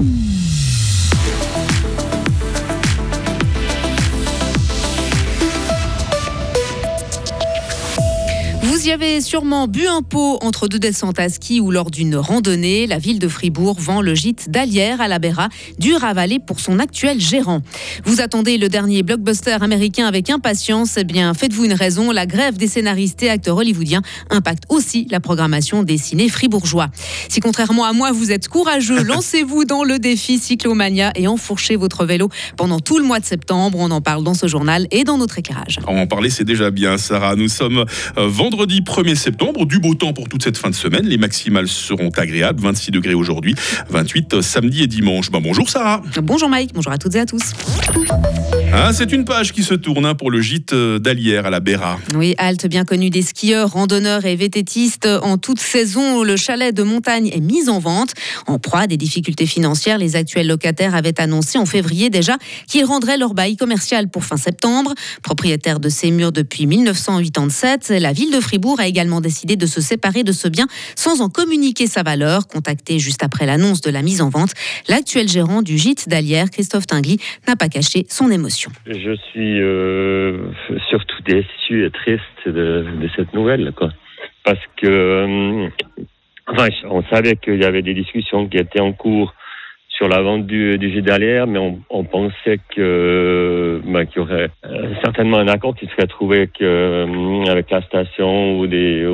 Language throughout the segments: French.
Mm-hmm. Vous y avez sûrement bu un pot entre deux descentes à ski ou lors d'une randonnée. La ville de Fribourg vend le gîte d'Alière à la Béra, dur à avaler pour son actuel gérant. Vous attendez le dernier blockbuster américain avec impatience Eh bien, faites-vous une raison. La grève des scénaristes et acteurs hollywoodiens impacte aussi la programmation des ciné fribourgeois. Si contrairement à moi, vous êtes courageux, lancez-vous dans le défi Cyclomania et enfourchez votre vélo pendant tout le mois de septembre. On en parle dans ce journal et dans notre éclairage. En parler, c'est déjà bien, Sarah. Nous sommes euh, vendredi 1er septembre. Du beau temps pour toute cette fin de semaine. Les maximales seront agréables. 26 degrés aujourd'hui, 28 euh, samedi et dimanche. Ben, bonjour, Sarah. Bonjour Mike, bonjour à toutes et à tous. Ah, c'est une page qui se tourne hein, pour le gîte euh, d'Alière à la Béra. Oui, halte bien connue des skieurs, randonneurs et vététistes. En toute saison, le chalet de montagne est mis en vente. En proie à des difficultés financières, les actuels locataires avaient annoncé en février déjà qu'ils rendraient leur bail commercial pour fin septembre. Propriétaire de ces murs depuis 1987, la ville de Fribourg a également décidé de se séparer de ce bien sans en communiquer sa valeur. Contacté juste après l'annonce de la mise en vente, l'actuel gérant du gîte d'Alière, Christophe Tingly, n'a pas son émotion. Je suis euh, surtout déçu et triste de, cette nouvelle, quoi. Parce que, euh, enfin, on savait qu'il y avait des discussions qui étaient en cours sur la vente du, du d'Alière, mais on, pensait que ben, qu'il y aurait euh, certainement un accord qui serait trouvé avec la station ou des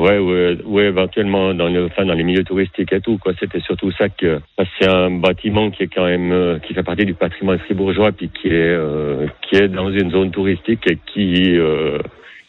ou ouais, ou, ou, éventuellement dans le, enfin, dans les milieux touristiques et tout quoi. C'était surtout ça que c'est un bâtiment qui est quand même euh, qui fait partie du patrimoine fribourgeois puis qui est qui est dans une zone touristique et qui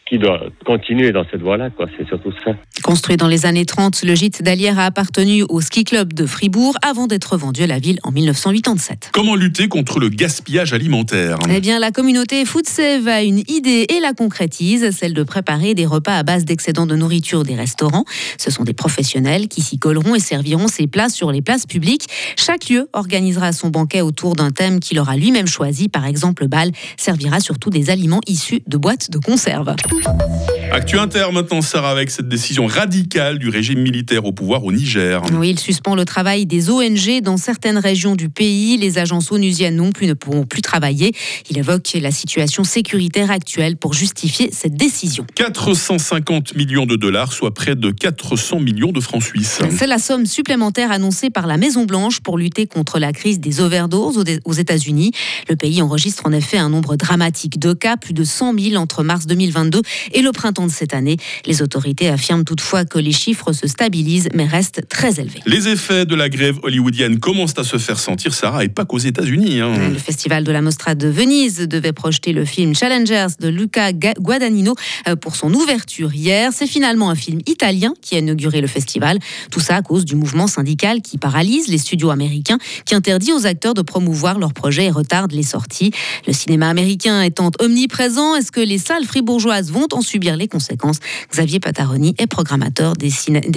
qui doit continuer dans cette voie-là, quoi. C'est surtout ça. Construit dans les années 30, le gîte d'Alière a appartenu au ski club de Fribourg avant d'être vendu à la ville en 1987. Comment lutter contre le gaspillage alimentaire? Eh bien, la communauté Foodsave a une idée et la concrétise, celle de préparer des repas à base d'excédents de nourriture des restaurants. Ce sont des professionnels qui s'y colleront et serviront ces plats sur les places publiques. Chaque lieu organisera son banquet autour d'un thème qu'il aura lui-même choisi. Par exemple, le bal servira surtout des aliments issus de boîtes de conserve. Thank you. Actu Inter maintenant, Sarah, avec cette décision radicale du régime militaire au pouvoir au Niger. Oui, il suspend le travail des ONG dans certaines régions du pays. Les agences onusiennes non plus ne pourront plus travailler. Il évoque la situation sécuritaire actuelle pour justifier cette décision. 450 millions de dollars, soit près de 400 millions de francs suisses. C'est la somme supplémentaire annoncée par la Maison-Blanche pour lutter contre la crise des overdoses aux États-Unis. Le pays enregistre en effet un nombre dramatique de cas, plus de 100 000 entre mars 2022 et le printemps de cette année. Les autorités affirment toutefois que les chiffres se stabilisent mais restent très élevés. Les effets de la grève hollywoodienne commencent à se faire sentir, Sarah, et pas qu'aux États-Unis. Hein. Le festival de la Mostra de Venise devait projeter le film Challengers de Luca Guadagnino euh, pour son ouverture hier. C'est finalement un film italien qui a inauguré le festival. Tout ça à cause du mouvement syndical qui paralyse les studios américains, qui interdit aux acteurs de promouvoir leurs projets et retarde les sorties. Le cinéma américain étant omniprésent, est-ce que les salles fribourgeoises vont en subir les conséquences. Xavier Pataroni est programmateur des,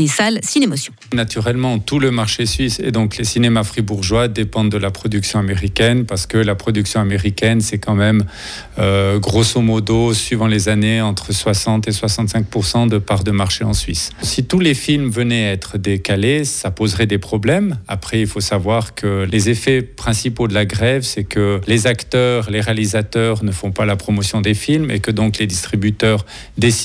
salles Cinémotion. Naturellement, tout le marché suisse et donc les cinémas fribourgeois dépendent de la production américaine parce que la production américaine, c'est quand même euh, grosso modo, suivant les années, entre 60 et 65 de part de marché en Suisse. Si tous les films venaient être décalés, ça poserait des problèmes. Après, il faut savoir que les effets principaux de la grève, c'est que les acteurs, les réalisateurs ne font pas la promotion des films et que donc les distributeurs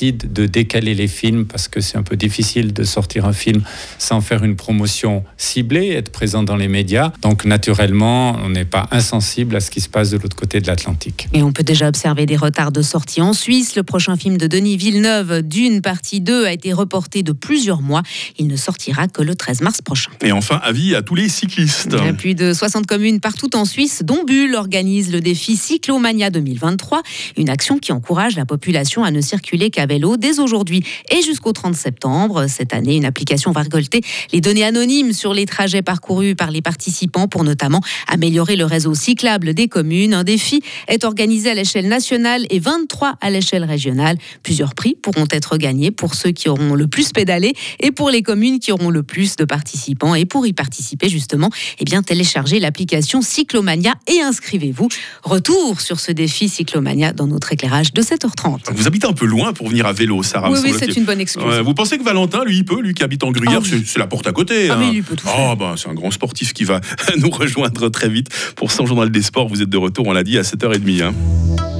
décide de décaler les films parce que c'est un peu difficile de sortir un film sans faire une promotion ciblée, être présent dans les médias. Donc naturellement, on n'est pas insensible à ce qui se passe de l'autre côté de l'Atlantique. Et on peut déjà observer des retards de sortie en Suisse. Le prochain film de Denis Villeneuve, D'une partie 2, a été reporté de plusieurs mois. Il ne sortira que le 13 mars prochain. Et enfin, avis à tous les cyclistes. plus de 60 communes partout en Suisse, dont Bulle organise le défi Cyclomania 2023, une action qui encourage la population à ne circuler qu'à dès aujourd'hui et jusqu'au 30 septembre. Cette année, une application va récolter les données anonymes sur les trajets parcourus par les participants pour notamment améliorer le réseau cyclable des communes. Un défi est organisé à l'échelle nationale et 23 à l'échelle régionale. Plusieurs prix pourront être gagnés pour ceux qui auront le plus pédalé et pour les communes qui auront le plus de participants. Et pour y participer justement, eh bien téléchargez l'application Cyclomania et inscrivez-vous. Retour sur ce défi Cyclomania dans notre éclairage de 7h30. Vous habitez un peu loin pour venir venir à vélo, Sarah. Oui, oui, c'est une bonne excuse. Ouais, vous pensez que Valentin, lui, il peut, lui qui habite en Gruyère, Ah oui. c'est- la porte à côté. Ah, hein. mais il peut tout faire. Ah, bah, c'est un grand sportif qui va nous rejoindre très vite pour son journal des sports. Vous êtes de retour, on l'a dit, à 7h30. hein.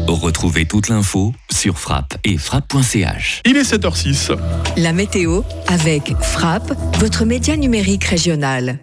Retrouvez toute l'info sur frappe et frappe.ch. Il est 7h06. La météo avec Frappe, votre média numérique régional.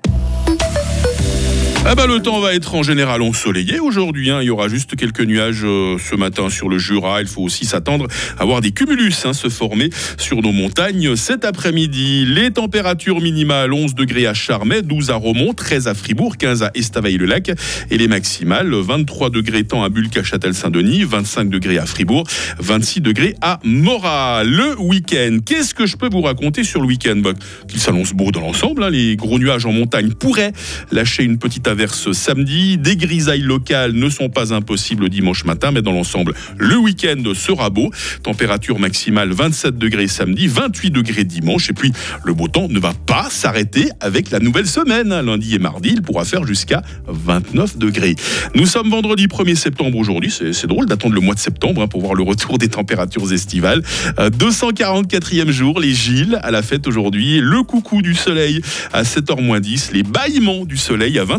Ah bah, le temps va être en général ensoleillé aujourd'hui. hein. Il y aura juste quelques nuages euh, ce matin sur le Jura. Il faut aussi s'attendre à voir des cumulus hein, se former sur nos montagnes cet après-midi. Les températures minimales 11 degrés à Charmey, 12 à Romont, 13 à Fribourg, 15 à Estavayer-le-Lac et les maximales 23 degrés tant à Bulc à Châtel-Saint-Denis, 25 degrés à Fribourg, 26 degrés à Morat. Le week-end, qu'est-ce que je peux vous raconter sur le week-end? Bah, Qu'il s'annonce beau dans l'ensemble. hein. Les gros nuages en montagne pourraient lâcher une petite samedi. Des grisailles locales ne sont pas impossibles dimanche matin, mais dans l'ensemble, le week-end sera beau. Température maximale 27 degrés samedi, 28 degrés dimanche. Et puis, le beau temps ne va pas s'arrêter avec la nouvelle semaine. Lundi et mardi, il pourra faire jusqu'à 29 degrés. Nous sommes vendredi 1er septembre aujourd'hui. C'est c'est drôle d'attendre le mois de septembre hein, pour voir le retour des températures estivales. Euh, 244e jour, les Gilles à la fête aujourd'hui. Le coucou du soleil à 7h10. Les bâillements du soleil à 20h.